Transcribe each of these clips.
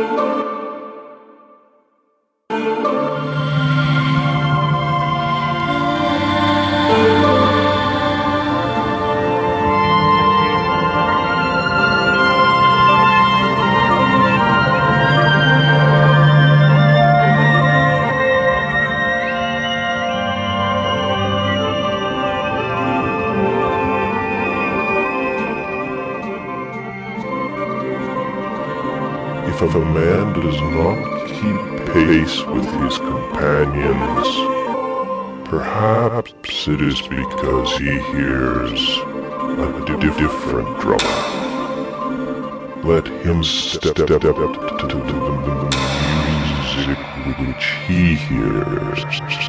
If it is because he hears a different drum. Let him step to the music which he hears.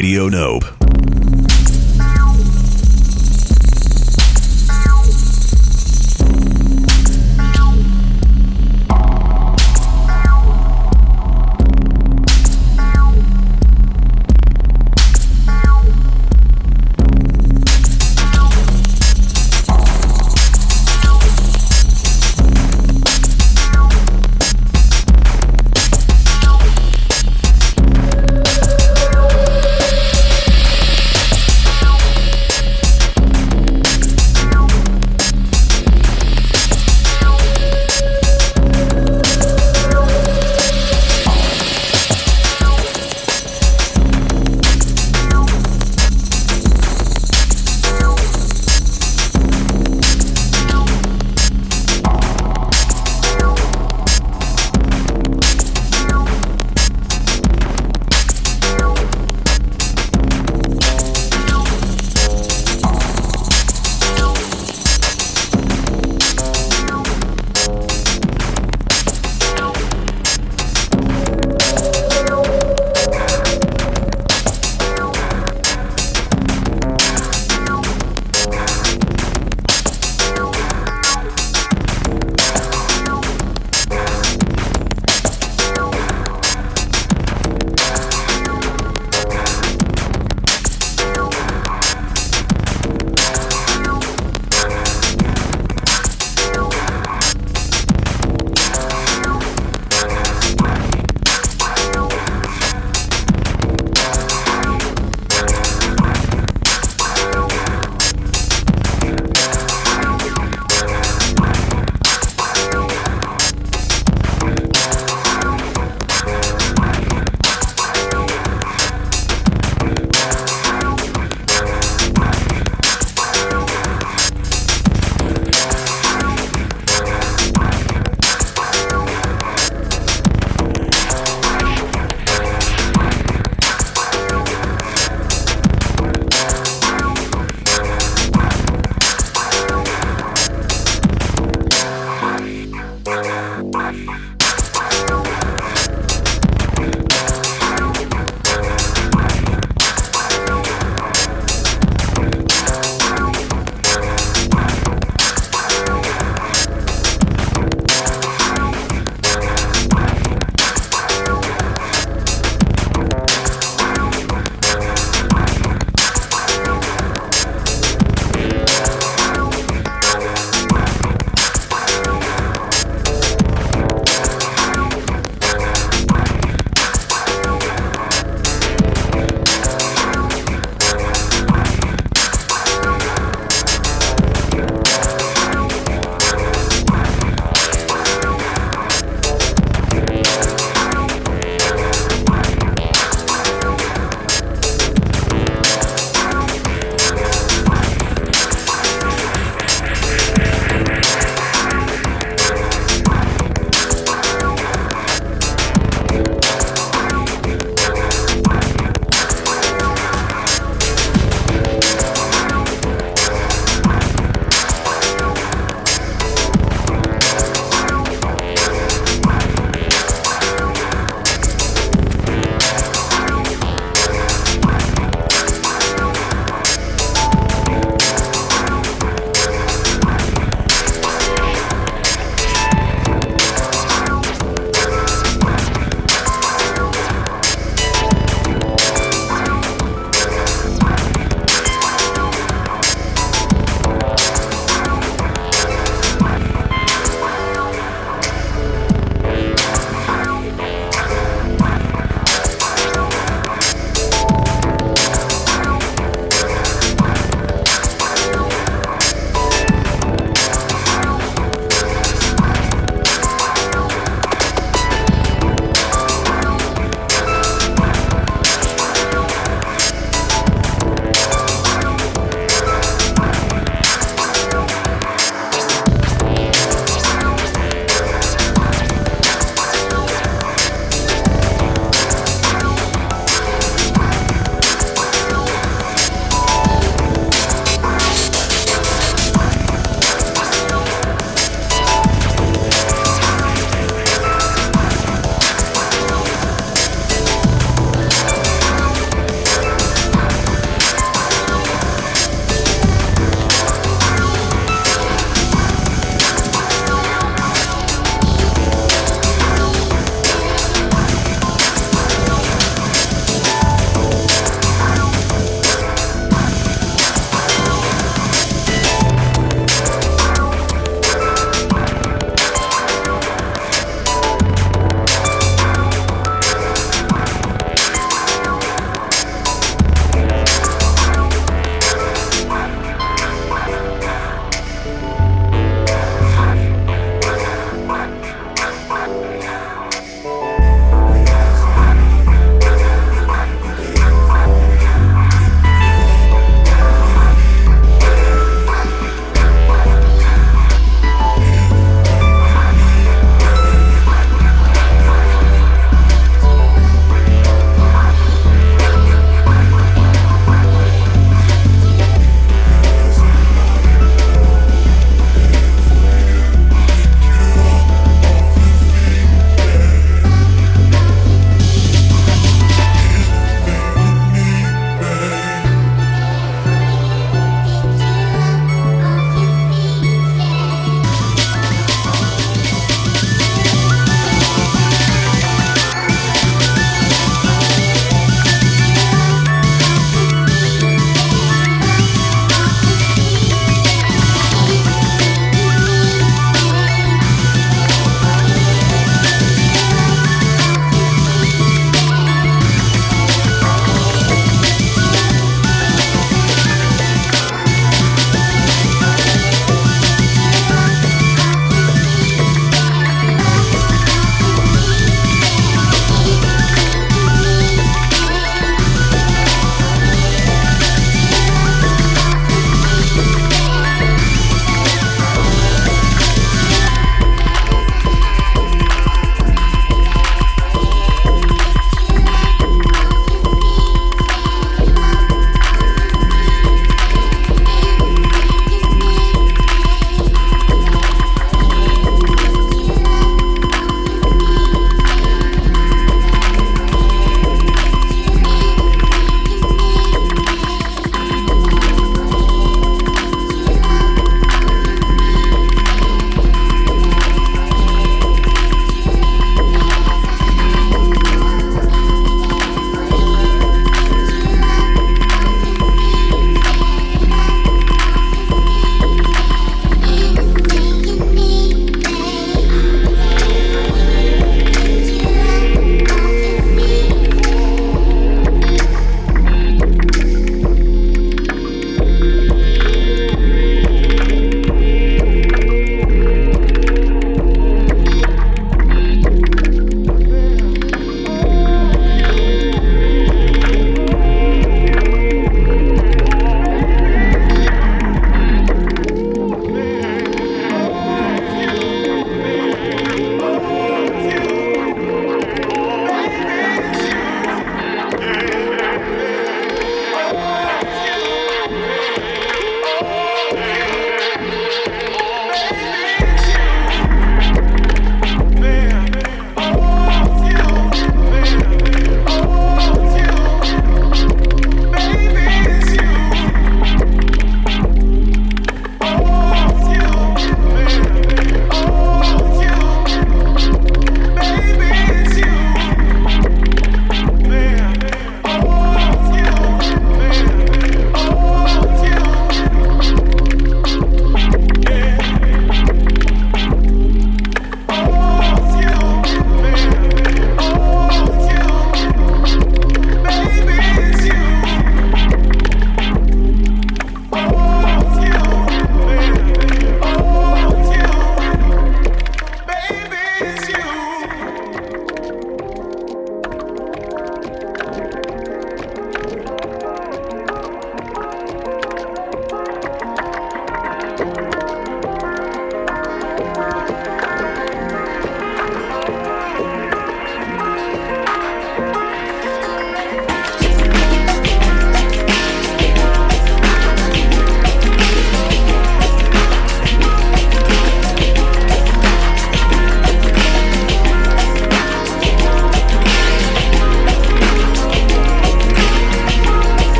Radio Nope.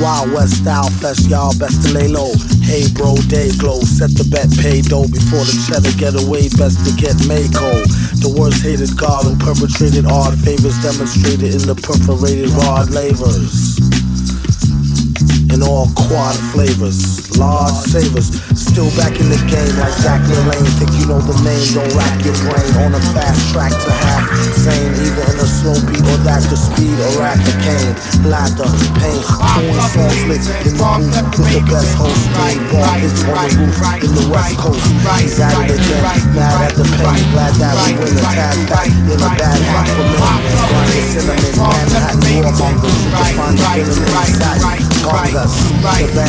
Wild West style fest, y'all best to lay low. Hey bro, day glow, set the bet, pay dough before the cheddar get away, best to get Mako. The worst hated god who perpetrated odd favors demonstrated in the perforated rod lavers. In all quad flavors, large savers, still back in the game like Jack LaLanne. Think you know the name, don't rack your brain on a fast track to half sane, either in a slow beat or that's the speed or rap the cane. Laughter, pain, songs lit in the booth with the best host. Game ball hits on the roof in the west coast. He's at it again, mad at the pain, glad that we win the tag back in a bad hat for me. Grinding cinnamon, Manhattan, warmongers, you can find the villain inside. The bad streets, the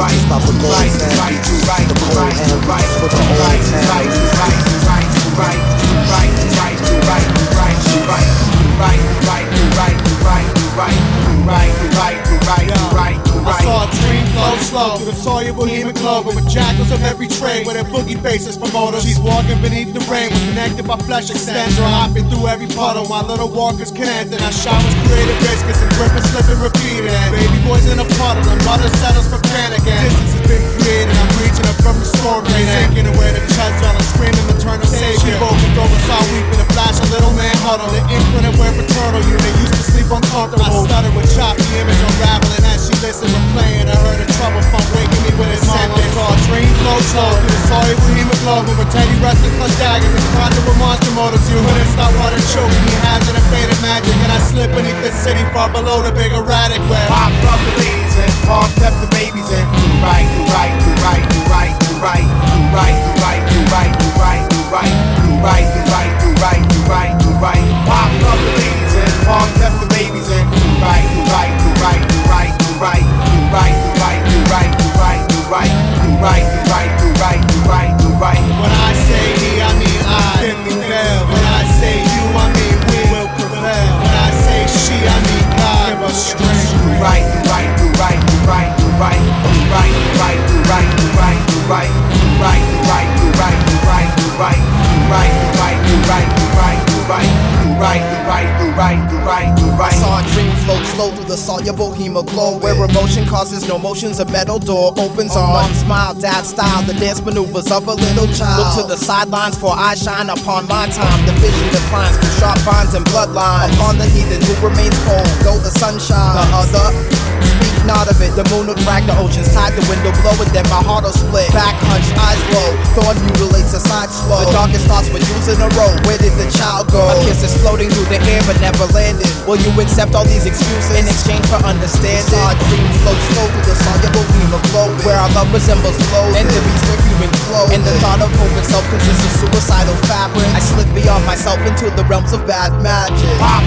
about the sand beaches, the cold hand reach for the old town. right, right, right, right, right, right, right, right, right, right, right, right, right, right, I saw a dream flow slow Sawyer Bohemian Club with jackals of every trade with their boogie faces promoters. She's walking beneath the rain, was connected by flesh extender. Hopping through every puddle, my little walkers can't. connected. I showers created biscuits and gripping, slipping, repeating. Baby boys in a puddle and mother settles for panic. And distance has been created. I'm reaching up from the storm drain, sinking away the chest while I'm screaming maternal savior. She and throw us all weeping. A flash, a little man huddle. The of where paternal unit used to sleep uncomfortable. I stuttered with choppy image unraveling as she listened, replaying. I heard a trouble funk waking me with a sentence. A dream flow slow through the Bohemian globe with Teddy wrestling clutch daggers and conjured with monster motors. You couldn't stop water choking me, hazard and faded magic, and I slip beneath the city far below the big erratic web. Pop up the ladies and park up the babies and do right, do right, do right, do right, do right, do right, do right, do right, do right, do right, do right, do right, do right, do right, do right. Pop up the ladies and park up the babies and do right, do right, do right, do right, do right, do right, right, you right, you right, you right, you right. When I say me, I mean I, then we fail. When I say you, I mean we will prevail. When I say she, I mean God, give us strength. You right, you right, you right, you right, you right, you right, you right, you right, you right, you right, you right, you right, you right, you right, you right, you right, you right, you right, you right, you right right, the right, the right, the right, the right. Saw a dream float slow through the soluble hemoglobin. where emotion causes no motions. A metal door opens oh, on. Mom smile, dad style, the dance maneuvers of a little child. Look to the sidelines for I shine upon my time. The vision declines from sharp bonds and bloodlines upon the heathen who remains cold. Though the sunshine, the other not of it. The moon will drag the oceans, tide the window blow, it, then my heart will split. Back hunched, eyes low, thorn mutilates a side slow. The darkest thoughts were used in a row. Where did the child go? A kiss is floating through the air but never landed. Will you accept all these excuses in exchange for understanding? Our dreams float slow through the soluble hemoglobin, where our love resembles flow. And the beats where human flow. And the thought of hope itself consists of suicidal fabric. I slip beyond myself into the realms of bad magic. Pop